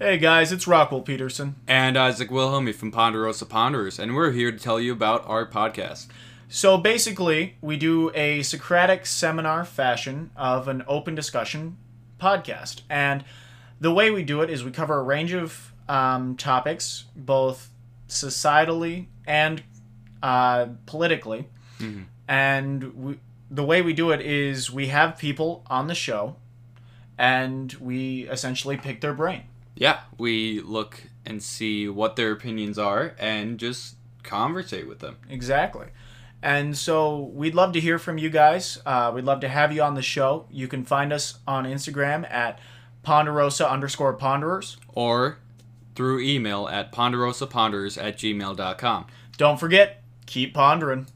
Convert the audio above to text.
Hey guys, it's Rockwell Peterson. And Isaac Wilhelmy from Ponderosa Ponderers, and we're here to tell you about our podcast. So basically, we do a Socratic seminar fashion of an open discussion podcast. And the way we do it is we cover a range of um, topics, both societally and uh, politically. And we, the way we do it is we have people on the show and we essentially pick their brain. Yeah, we look and see what their opinions are and just conversate with them. Exactly. And so we'd love to hear from you guys. Uh, we'd love to have you on the show. You can find us on Instagram at ponderosa underscore ponderers. Or through email at ponderosaponders at gmail.com. Don't forget, keep pondering.